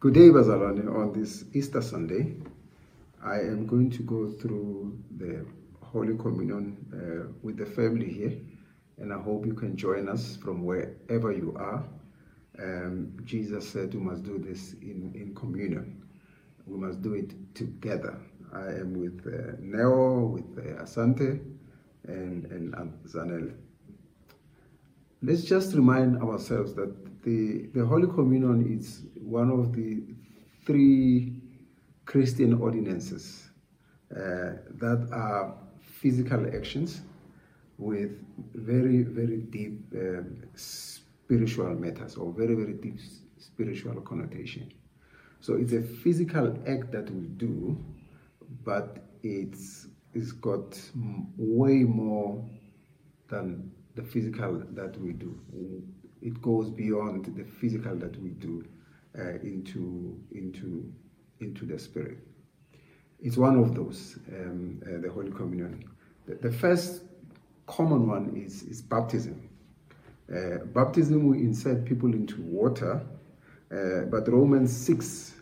Good day, Bazalwane. On this Easter Sunday, I am going to go through the Holy Communion uh, with the family here, and I hope you can join us from wherever you are. Um, Jesus said we must do this in, in communion. We must do it together. I am with uh, Neo, with uh, Asante, and, and Zanel. Let's just remind ourselves that the, the Holy Communion is one of the three Christian ordinances uh, that are physical actions with very, very deep um, spiritual matters or very, very deep spiritual connotation. So it's a physical act that we do, but it's, it's got way more than the physical that we do. It goes beyond the physical that we do uh, into, into, into the spirit. It's one of those, um, uh, the Holy Communion. The, the, first common one is, is baptism. Uh, baptism, we insert people into water, uh, but Romans 6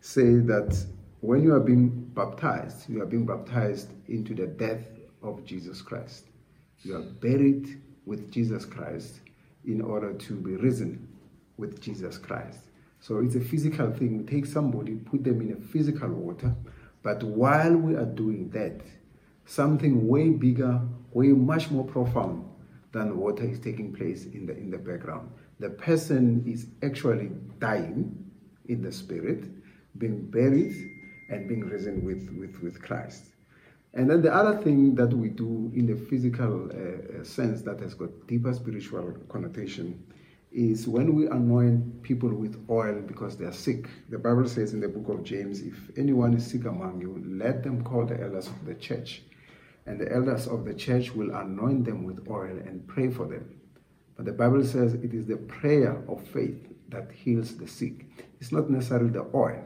say that when you are being baptized, you are being baptized into the death of Jesus Christ. You are buried with Jesus Christ in order to be risen with Jesus Christ. So it's a physical thing. We take somebody, put them in a physical water, but while we are doing that, something way bigger, way much more profound than water is taking place in the in the background. The person is actually dying in the spirit, being buried and being risen with, with, with Christ. And then the other thing that we do in the physical uh, uh, sense that has got deeper spiritual connotation is when we anoint people with oil because they are sick. The Bible says in the book of James, if anyone is sick among you, let them call the elders of the church. And the elders of the church will anoint them with oil and pray for them. But the Bible says it is the prayer of faith that heals the sick. It's not necessarily the oil,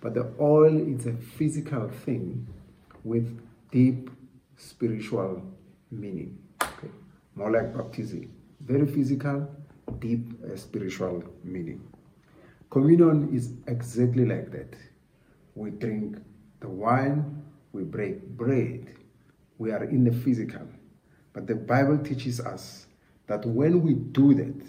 but the oil is a physical thing with deep spiritual meaning. Okay? More like baptism. Very physical, deep uh, spiritual meaning. Communion is exactly like that. We drink the wine, we break bread. We are in the physical. But the Bible teaches us that when we do that,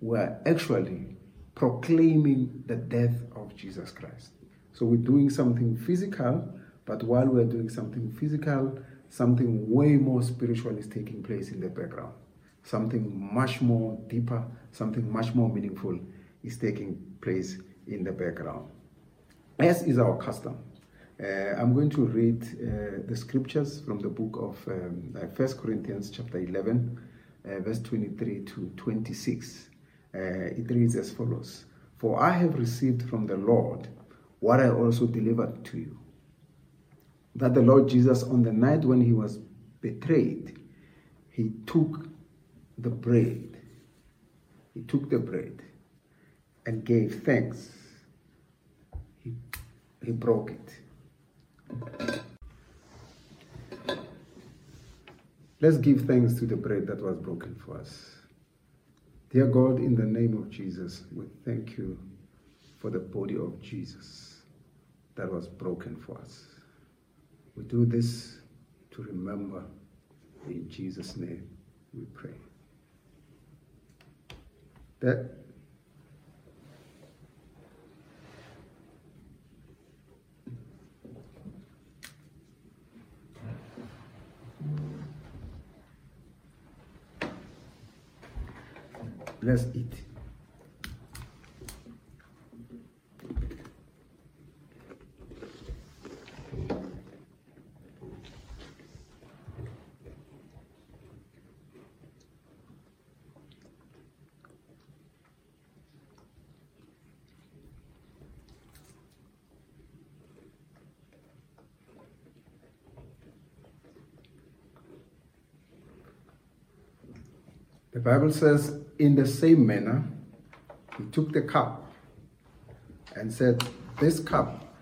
we are actually proclaiming the death of Jesus Christ. So we're doing something physical, but while we're doing something physical, something way more spiritual is taking place in the background. Something much more deeper, something much more meaningful is taking place in the background. As is our custom, uh, I'm going to read uh, the scriptures from the book of um, uh, 1 Corinthians chapter 11, uh, verse 23 to 26. Uh, it reads as follows For I have received from the Lord what I also delivered to you that the Lord Jesus, on the night when he was betrayed, he took the bread. He took the bread and gave thanks. He, he broke it. Let's give thanks to the bread that was broken for us. Dear God, in the name of Jesus, we thank you for the body of Jesus that was broken for us. Do this to remember. In Jesus' name we pray. That let's eat. The Bible says, in the same manner, he took the cup and said, This cup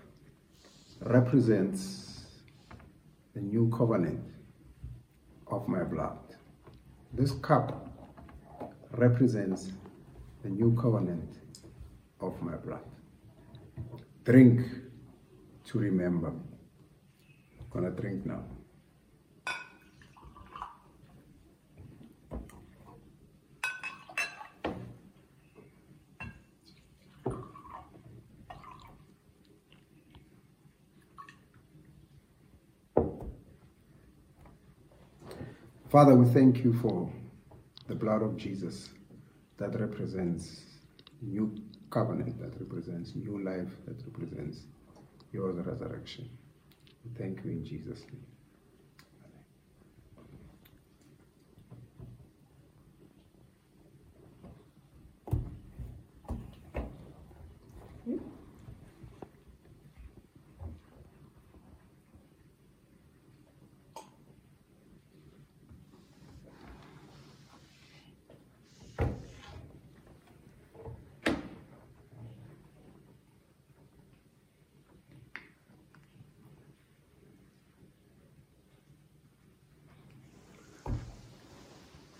represents the new covenant of my blood. This cup represents the new covenant of my blood. Drink to remember. I'm gonna drink now. Father, we thank you for the blood of Jesus that represents new covenant, that represents new life, that represents your resurrection. We thank you in Jesus' name.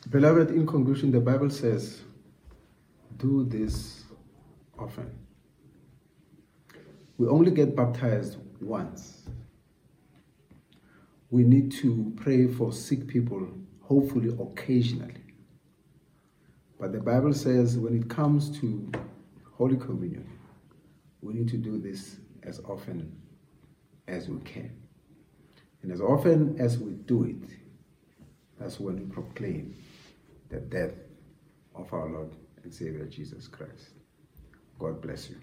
Beloved, in conclusion, the Bible says, do this often. We only get baptized once. We need to pray for sick people, hopefully occasionally. But the Bible says when it comes to Holy Communion, we need to do this as often as we can. And as often as we do it, that's when we proclaim the death of our Lord and Savior Jesus Christ. God bless you.